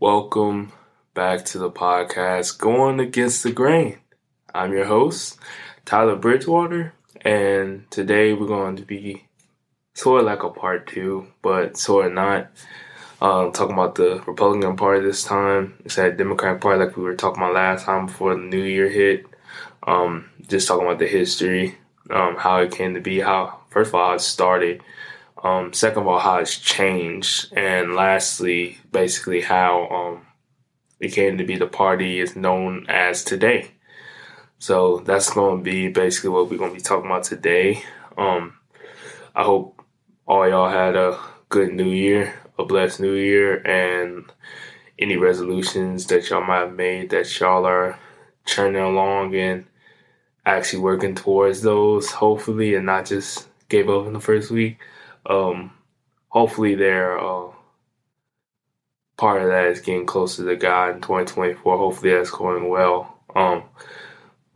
Welcome back to the podcast, Going Against the Grain. I'm your host, Tyler Bridgewater, and today we're going to be sort of like a part two, but sort of not. Um, talking about the Republican Party this time instead of Democratic Party, like we were talking about last time before the New Year hit. Um, just talking about the history, um, how it came to be, how first of all how it started, um, second of all, how it's changed. And lastly, basically how um, it came to be the party is known as today. So that's going to be basically what we're going to be talking about today. Um, I hope all y'all had a good new year, a blessed new year, and any resolutions that y'all might have made that y'all are churning along and actually working towards those, hopefully, and not just gave up in the first week um, hopefully they're uh, part of that is getting closer to God in 2024. Hopefully that's going well. Um,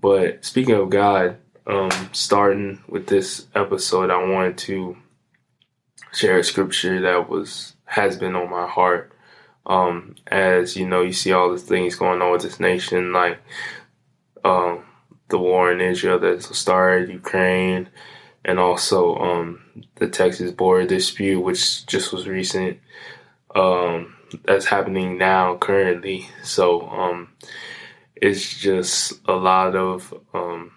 but speaking of God, um, starting with this episode, I wanted to share a scripture that was has been on my heart. Um, as you know, you see all the things going on with this nation, like um, the war in Israel that started, Ukraine, and also um, the Texas border dispute, which just was recent. Um, that's happening now currently. So um, it's just a lot of um,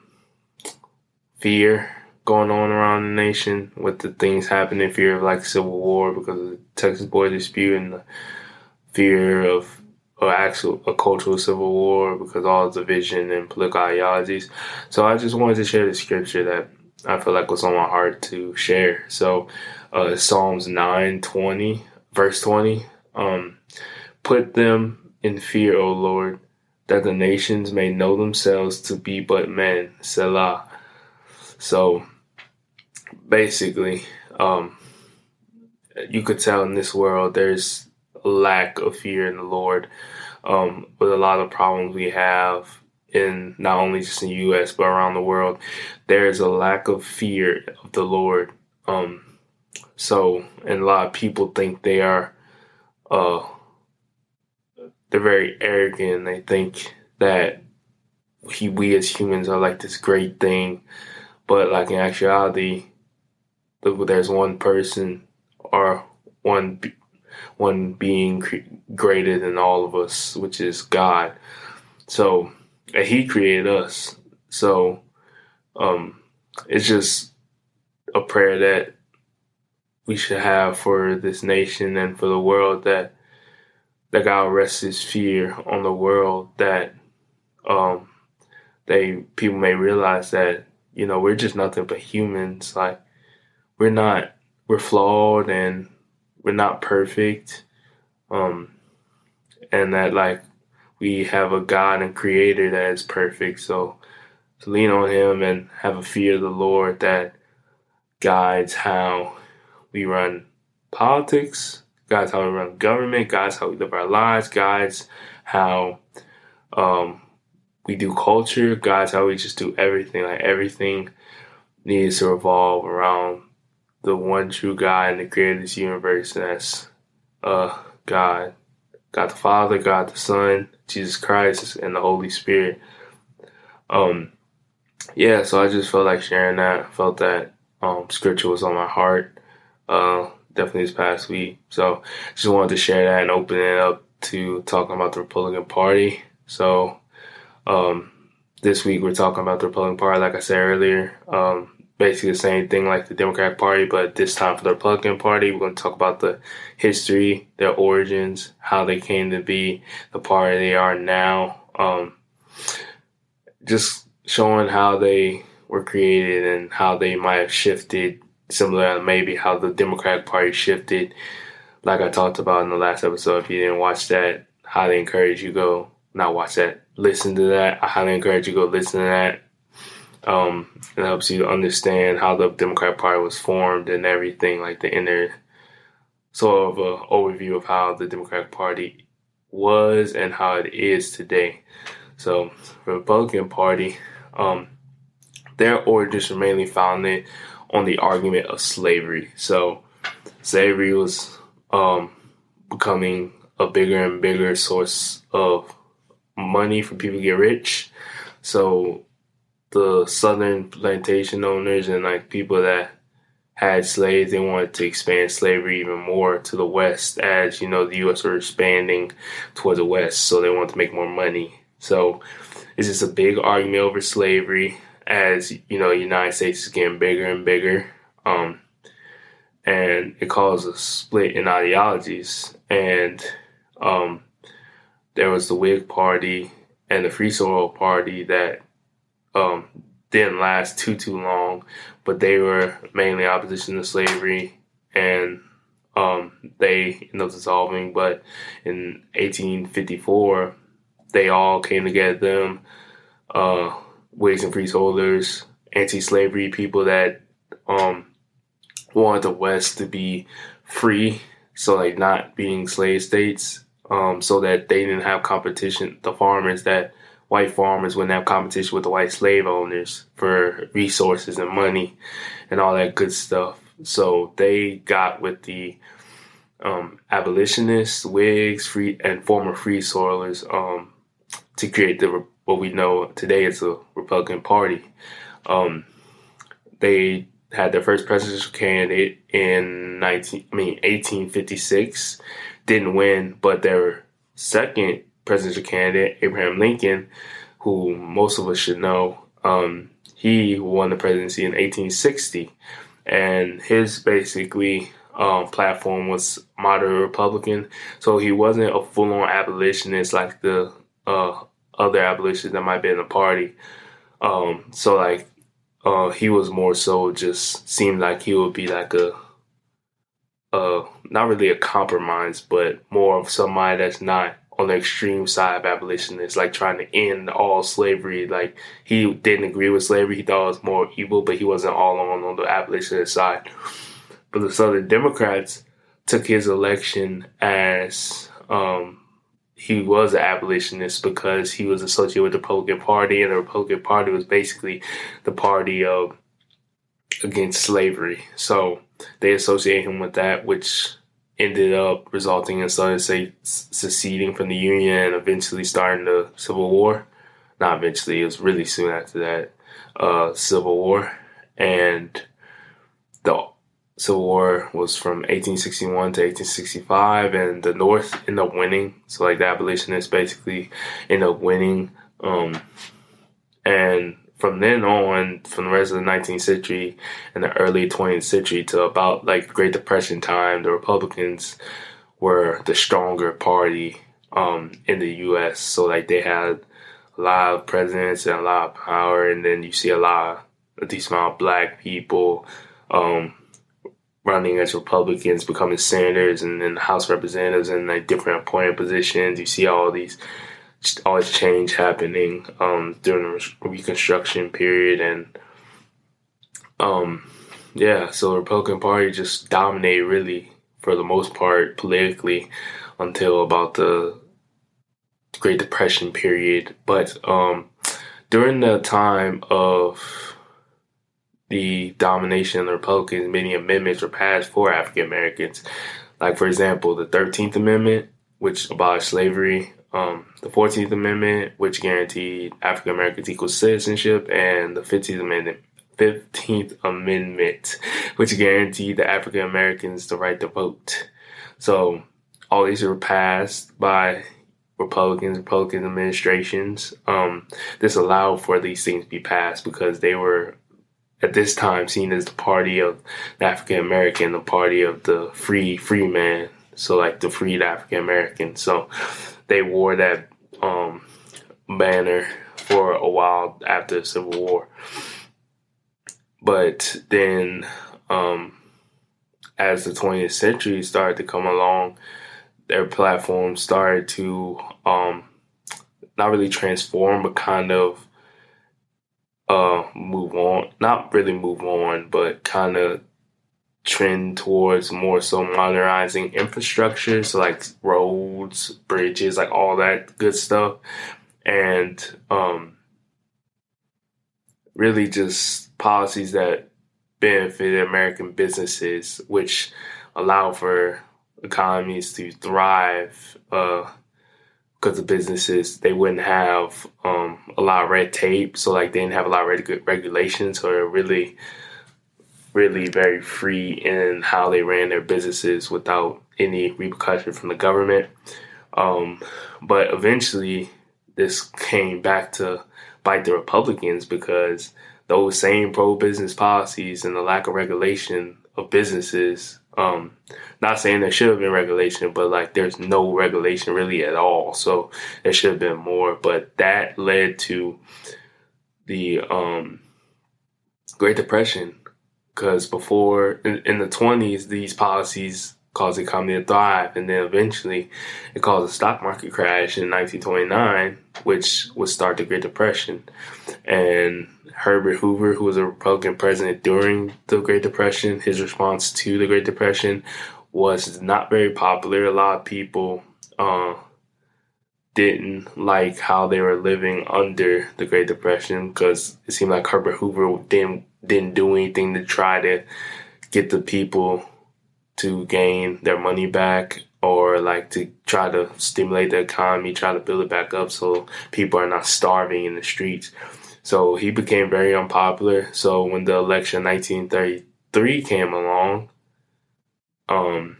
fear going on around the nation with the things happening, fear of like civil war because of the Texas border dispute and the fear of or actual a cultural civil war because all the division and political ideologies. So I just wanted to share the scripture that I feel like was on my heart to share. So, uh, Psalms 9 20, verse 20. Um, Put them in fear, O Lord, that the nations may know themselves to be but men. Selah. So, basically, um, you could tell in this world there's a lack of fear in the Lord. Um, with a lot of problems we have in not only just in the U.S. but around the world, there is a lack of fear of the Lord. Um, so, and a lot of people think they are, uh, they're very arrogant. They think that he, we as humans are like this great thing, but like in actuality, there's one person or one one being greater than all of us, which is God. So and he created us. So um, it's just a prayer that we should have for this nation and for the world that that God rests His fear on the world that um, they people may realize that you know we're just nothing but humans. Like we're not we're flawed and we're not perfect. Um, and that like we have a God and Creator that is perfect. So to lean on Him and have a fear of the Lord that guides how we run politics, guides how we run government, guides how we live our lives, guides how um, we do culture, guides how we just do everything. Like everything needs to revolve around the one true God and the creator of this universe, and that's uh, God. God the Father, God the Son, Jesus Christ, and the Holy Spirit. Um, yeah, so I just felt like sharing that. I felt that um, scripture was on my heart. Uh, definitely this past week. So just wanted to share that and open it up to talking about the Republican Party. So um, this week we're talking about the Republican Party, like I said earlier. Um, basically the same thing like the Democratic Party, but this time for the Republican Party, we're going to talk about the history, their origins, how they came to be the party they are now. Um, just showing how they were created and how they might have shifted, similar to maybe how the Democratic Party shifted. Like I talked about in the last episode, if you didn't watch that, highly encourage you go not watch that, listen to that. I highly encourage you go listen to that um, it helps you understand how the Democratic Party was formed and everything, like the inner sort of a overview of how the Democratic Party was and how it is today. So, Republican Party, um, their origins were mainly founded on the argument of slavery. So, slavery was um, becoming a bigger and bigger source of money for people to get rich. So the southern plantation owners and like people that had slaves, they wanted to expand slavery even more to the west as, you know, the US were expanding towards the west, so they wanted to make more money. So it's just a big argument over slavery as, you know, the United States is getting bigger and bigger. Um, and it caused a split in ideologies. And um, there was the Whig Party and the Free Soil Party that um, didn't last too too long, but they were mainly opposition to slavery, and um, they ended up dissolving. But in 1854, they all came together. Them, uh, Whigs and freeholders, anti-slavery people that um, wanted the West to be free, so like not being slave states, um, so that they didn't have competition. The farmers that white farmers wouldn't have competition with the white slave owners for resources and money and all that good stuff. So they got with the um, abolitionists, Whigs, free and former free soilers um, to create the what we know today as the Republican Party. Um, they had their first presidential candidate in 19, I mean 1856, didn't win, but their second presidential candidate, Abraham Lincoln, who most of us should know, um, he won the presidency in 1860. And his basically um, platform was moderate Republican. So he wasn't a full on abolitionist like the uh, other abolitionists that might be in the party. Um, so, like, uh, he was more so just seemed like he would be like a, uh, not really a compromise, but more of somebody that's not on the extreme side of abolitionists, like trying to end all slavery. Like he didn't agree with slavery; he thought it was more evil, but he wasn't all on on the abolitionist side. But the Southern Democrats took his election as um, he was an abolitionist because he was associated with the Republican Party, and the Republican Party was basically the party of against slavery. So they associate him with that, which ended up resulting in Southern states seceding from the Union and eventually starting the Civil War. Not eventually, it was really soon after that, uh, Civil War. And the Civil War was from 1861 to 1865, and the North ended up winning. So, like, the abolitionists basically ended up winning. Um, and from then on, from the rest of the 19th century and the early 20th century to about like the Great Depression time, the Republicans were the stronger party um, in the U.S. So like they had a lot of presidents and a lot of power, and then you see a lot of a decent amount of black people um, running as Republicans, becoming senators and then House representatives in like different appointed positions. You see all these all this change happening um, during the Reconstruction period, and um, yeah, so the Republican Party just dominated really for the most part politically until about the Great Depression period. But um, during the time of the domination of the Republicans, many amendments were passed for African Americans. Like, for example, the 13th Amendment, which abolished slavery, um, the 14th Amendment, which guaranteed African Americans equal citizenship, and the 15th Amendment, 15th Amendment, which guaranteed the African Americans the right to vote. So all these were passed by Republicans, Republican administrations. Um, this allowed for these things to be passed because they were at this time seen as the party of the African American, the party of the free free man. So like the freed African American. So they wore that um, banner for a while after the Civil War. But then, um, as the 20th century started to come along, their platform started to um, not really transform, but kind of uh, move on. Not really move on, but kind of trend towards more so modernizing infrastructure, so like roads, bridges, like all that good stuff, and um, really just policies that benefit American businesses, which allow for economies to thrive uh, because the businesses they wouldn't have um, a lot of red tape, so like they didn't have a lot of reg- regulations, so they're really, really very free in how they ran their businesses without any repercussion from the government. Um, but eventually, this came back to bite the Republicans because those same pro business policies and the lack of regulation of businesses um, not saying there should have been regulation, but like there's no regulation really at all. So there should have been more. But that led to the um, Great Depression because before in, in, the 20s, these policies caused the economy to thrive, and then eventually it caused a stock market crash in 1929, which would start the Great Depression. And Herbert Hoover, who was a Republican president during the Great Depression, his response to the Great Depression was not very popular. A lot of people uh, didn't like how they were living under the Great Depression because it seemed like Herbert Hoover didn't didn't do anything to try to get the people to gain their money back or like to try to stimulate the economy, try to build it back up so people are not starving in the streets. So he became very unpopular. So when the election 1933 came along, um,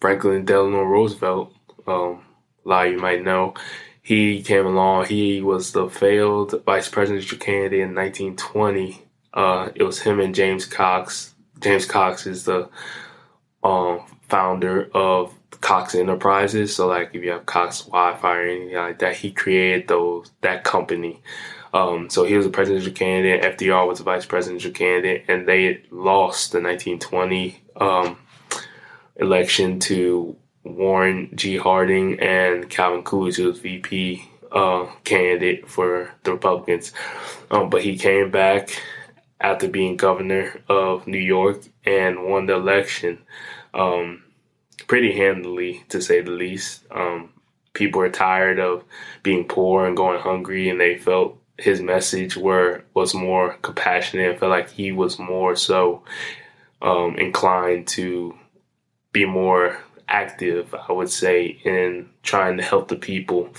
Franklin Delano Roosevelt, um, a lot of you might know, he came along. He was the failed vice presidential candidate in 1920. Uh, it was him and James Cox. James Cox is the um, founder of Cox Enterprises. So, like, if you have Cox Wi-Fi or anything like that, he created those that company. Um, so he was a presidential candidate. FDR was a vice presidential candidate, and they lost the 1920 um, election to Warren G. Harding and Calvin Coolidge, who was VP uh, candidate for the Republicans. Um, but he came back after being governor of New York and won the election um, pretty handily, to say the least. Um, people were tired of being poor and going hungry, and they felt his message were was more compassionate. I felt like he was more so um, inclined to be more active. I would say in trying to help the people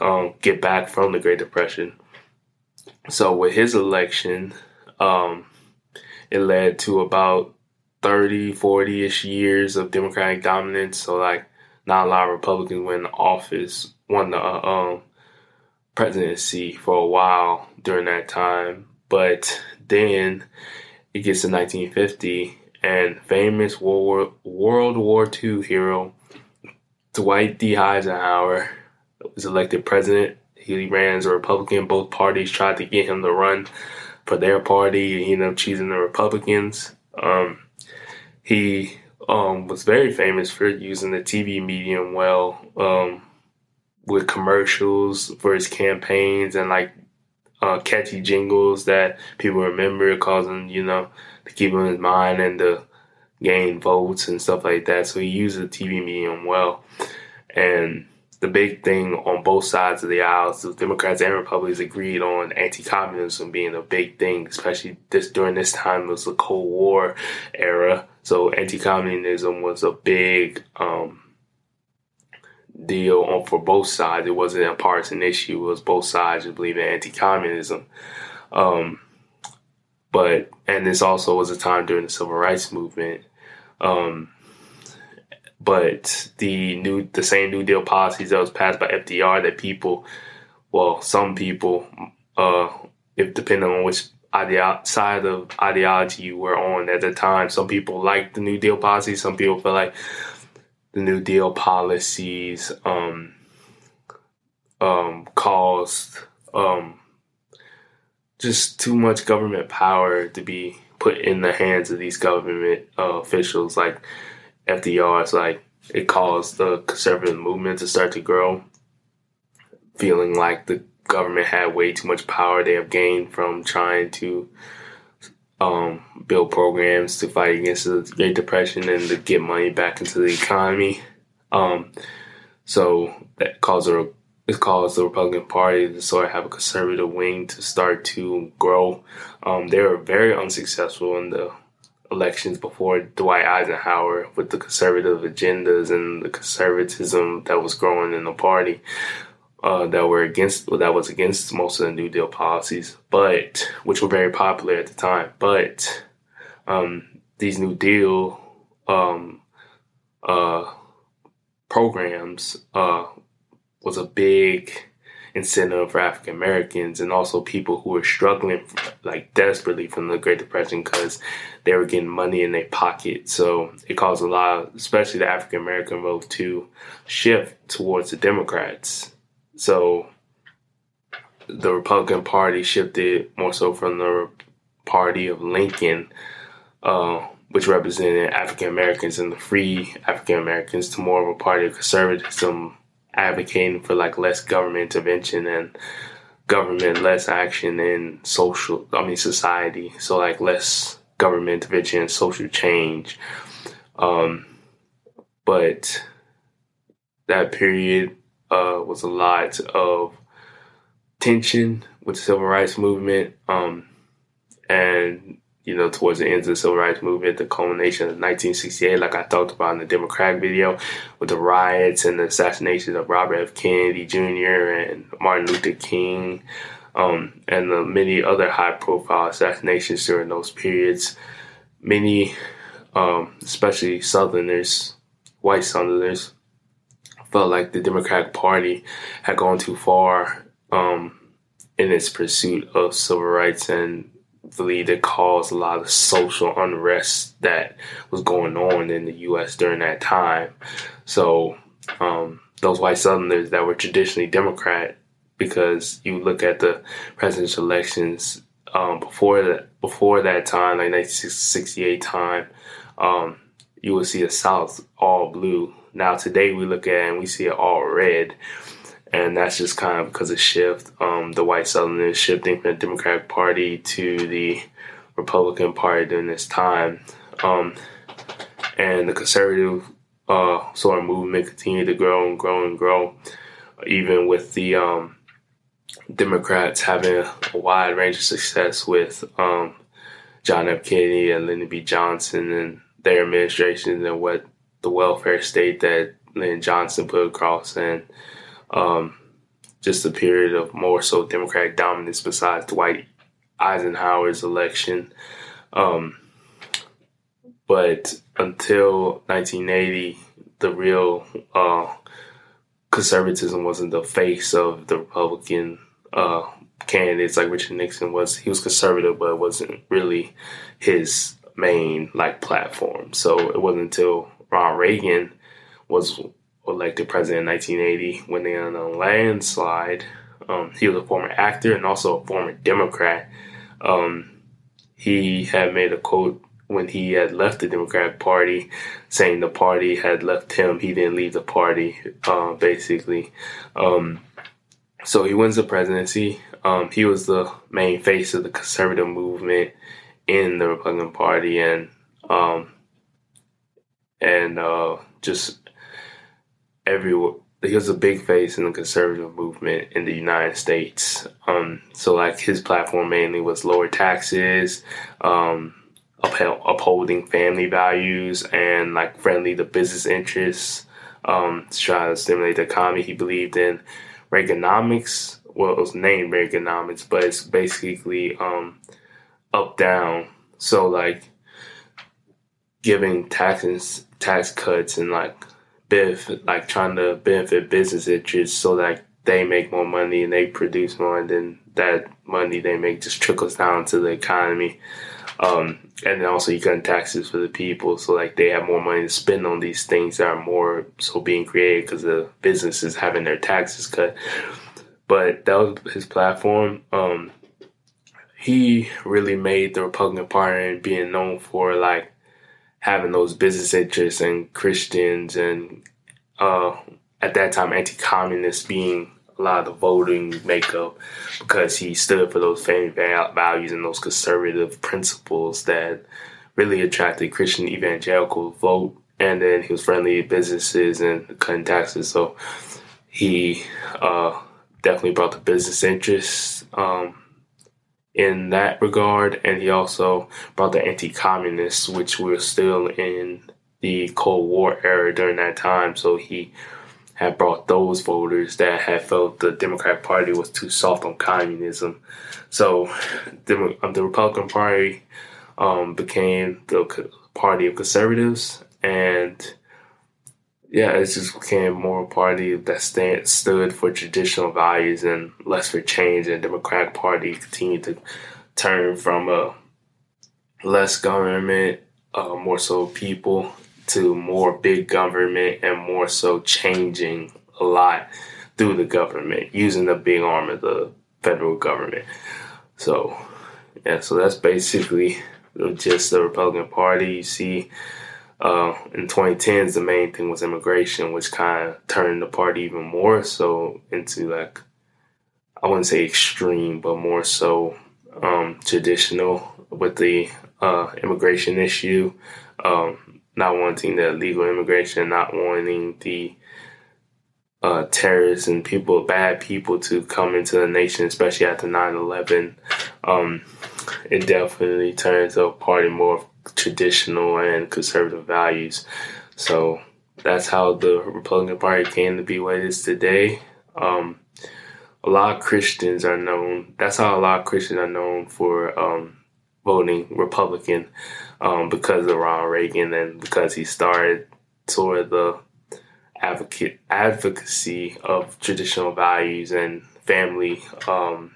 um, get back from the Great Depression. So with his election, um, it led to about 30, 40 ish years of Democratic dominance. So like not a lot of Republicans went in office, won the uh, um, presidency for a while during that time. But then it gets to 1950, and famous World War, World War II hero Dwight D. Eisenhower was elected president. He ran as a Republican. Both parties tried to get him to run for their party. He ended up choosing the Republicans. Um, he um, was very famous for using the TV medium well. Um, with commercials for his campaigns and like uh, catchy jingles that people remember, causing you know to keep in mind and to gain votes and stuff like that. So he used the TV medium well, and the big thing on both sides of the aisle, the Democrats and Republicans agreed on anti-communism being a big thing, especially this during this time it was the Cold War era. So anti-communism was a big um, deal on for both sides. It wasn't a partisan issue. It was both sides just believe in anti-communism. Um, but and this also was a time during the civil rights movement. Um, but the new the same New Deal policies that was passed by FDR that people, well, some people, uh, if depending on which ideo- side of ideology you were on at the time, some people liked the New Deal policies, Some people felt like the New Deal policies um, um, caused um, just too much government power to be put in the hands of these government uh, officials. Like FDR. It's like it caused the conservative movement to start to grow, feeling like the government had way too much power they have gained from trying to um, build programs to fight against the Great Depression and to get money back into the economy. Um, so that caused a it caused the Republican Party to sort of have a conservative wing to start to grow. Um, they were very unsuccessful in the elections before Dwight Eisenhower with the conservative agendas and the conservatism that was growing in the party uh, that were against that was against most of the New Deal policies, but which were very popular at the time. But um, these New Deal um, uh, programs uh, was a big incentive for African Americans and also people who were struggling like desperately from the Great Depression because they were getting money in their pocket. So it caused a lot, of, especially the African American vote, to shift towards the Democrats. So the Republican Party shifted more so from the party of Lincoln, uh, which represented African Americans and the free African Americans, to more of a party of conservatism advocating for like less government intervention and government less action in social I mean society. So like less government intervention and social change. Um, but that period uh, was a lot of tension with the civil rights movement um, and you know, towards the end of the civil rights movement, the culmination of 1968, like I talked about in the Democratic video, with the riots and the assassinations of Robert F. Kennedy Jr. and Martin Luther King, um, and the many other high-profile assassinations during those periods. Many, um, especially Southerners, white Southerners, felt like the Democratic Party had gone too far um, in its pursuit of civil rights and it caused a lot of social unrest that was going on in the U.S. during that time. So um, those white Southerners that were traditionally Democrat, because you look at the presidential elections um, before that before that time, like 1968 time, um, you would see the South all blue. Now today we look at it and we see it all red and that's just kind of because of shift. Um, the white Southerners shifting from the Democratic Party to the Republican Party during this time, um, and the conservative uh, sort of movement continued to grow and grow and grow, even with the um, Democrats having a wide range of success with um, John F. Kennedy and Lyndon B. Johnson and their administrations and what the welfare state that Lyndon Johnson put across and um, just a period of more so Democratic dominance besides Dwight Eisenhower's election. Um, but until 1980, the real uh, conservatism wasn't the face of the Republican uh, candidates like Richard Nixon was. He was conservative, but it wasn't really his main like platform. So it wasn't until Ronald Reagan was elected president in 1980 when they on a landslide. Um, he was a former actor and also a former Democrat. Um, he had made a quote when he had left the Democratic Party, saying the party had left him. He didn't leave the party, uh, basically. Um, so he wins the presidency. Um, he was the main face of the conservative movement in the Republican Party, and um, and uh, just everywhere. He was a big face in the conservative movement in the United States. Um, so, like, his platform mainly was lower taxes, um, upholding family values, and like friendly to business interests um, to try to stimulate the economy. He believed in Reaganomics. Well, it was named Reaganomics, but it's basically um, up down. So, like, giving taxes, tax cuts, and like benefit, like trying to benefit business interests so that they make more money and they produce more, and then that money they make just trickles down to the economy. Um, and then also you cut taxes for the people, so like they have more money to spend on these things that are more so being created because the businesses having their taxes cut. But that was his platform. Um, he really made the Republican Party being known for like having those business interests and Christians and uh, at that time anti-communists being a lot of the voting makeup because he stood for those family values and those conservative principles that really attracted Christian evangelical vote. And then he was friendly to businesses and cutting taxes. So he uh, definitely brought the business interests um, in that regard, and he also brought the anti-communists, which were still in the Cold War era during that time. So he had brought those voters that had felt the Democratic Party was too soft on communism. So the, um, the Republican Party um, became the party of conservatives, and yeah, it just became more a party that stand, stood for traditional values and less for change. And Democratic Party continued to turn from a less government, uh, more so people, to more big government and more so changing a lot through the government, using the big arm of the federal government. So, yeah, so that's basically just the Republican Party. You see uh, in 2010s, the main thing was immigration, which kind of turned the party even more so into like, I wouldn't say extreme, but more so um, traditional with the uh, immigration issue, um, not wanting the legal immigration, not wanting the uh, terrorists and people, bad people to come into the nation, especially after 9 11. Um, it definitely turns a party more traditional and conservative values. So that's how the Republican Party came to be what it is today. Um, a lot of Christians are known. That's how a lot of Christians are known for um, voting Republican um, because of Ronald Reagan and because he started of the advocate advocacy of traditional values and family um,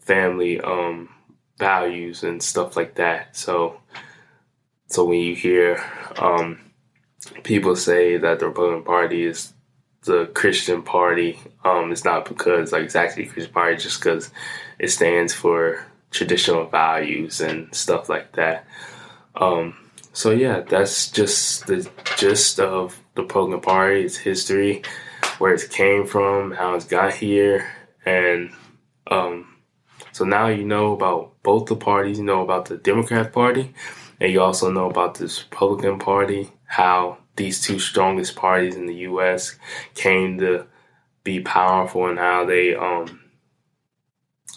family um, values and stuff like that. So, so when you hear um, people say that the Republican Party is the Christian Party, um, it's not because like exactly Christian Party, just because it stands for traditional values and stuff like that. Um, so yeah, that's just the gist of the Republican Party, its history, where it came from, how it's got here, and um, so now you know about both the parties. You know about the Democrat Party, and you also know about this Republican Party. How these two strongest parties in the U.S. came to be powerful, and how they um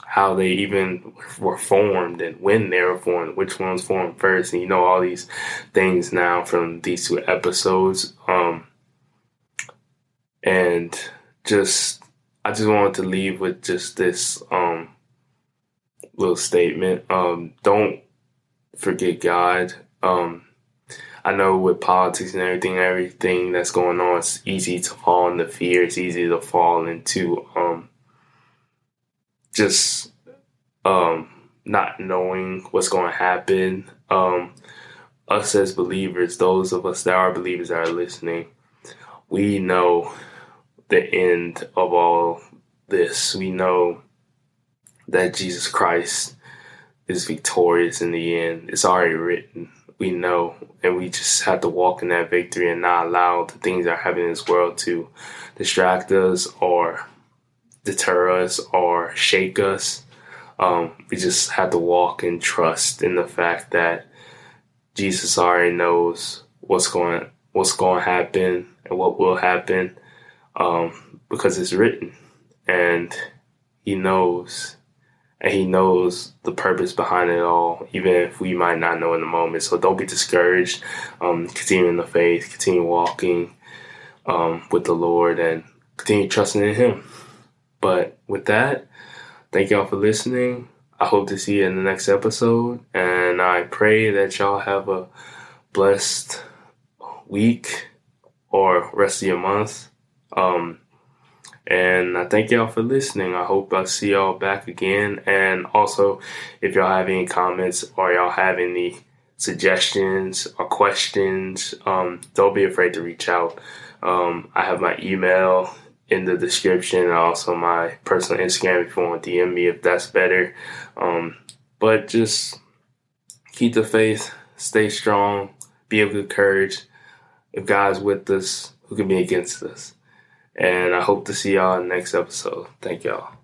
how they even were formed and when they were formed, which ones formed first, and you know all these things now from these two episodes. Um, and just I just wanted to leave with just this um little statement. Um, don't forget God. Um, I know with politics and everything, everything that's going on, it's easy to fall into fear. It's easy to fall into um, just um, not knowing what's going to happen. Um, us as believers, those of us that are believers that are listening, we know the end of all this. We know that Jesus Christ is victorious in the end. It's already written. We know, and we just have to walk in that victory and not allow the things that are happening in this world to distract us or deter us or shake us. Um, we just have to walk and trust in the fact that Jesus already knows what's going what's going to happen and what will happen um, because it's written, and He knows and he knows the purpose behind it all, even if we might not know in the moment. So don't be discouraged. Um, continue in the faith, continue walking um, with the Lord, and continue trusting in Him. But with that, thank y'all for listening. I hope to see you in the next episode, and I pray that y'all have a blessed week or rest of your month. Um, and I thank y'all for listening. I hope I see y'all back again. And also, if y'all have any comments or y'all have any suggestions or questions, um, don't be afraid to reach out. Um, I have my email in the description and also my personal Instagram if you want to DM me if that's better. Um, but just keep the faith, stay strong, be of good courage. If God's with us, who can be against us? And I hope to see y'all next episode. Thank y'all.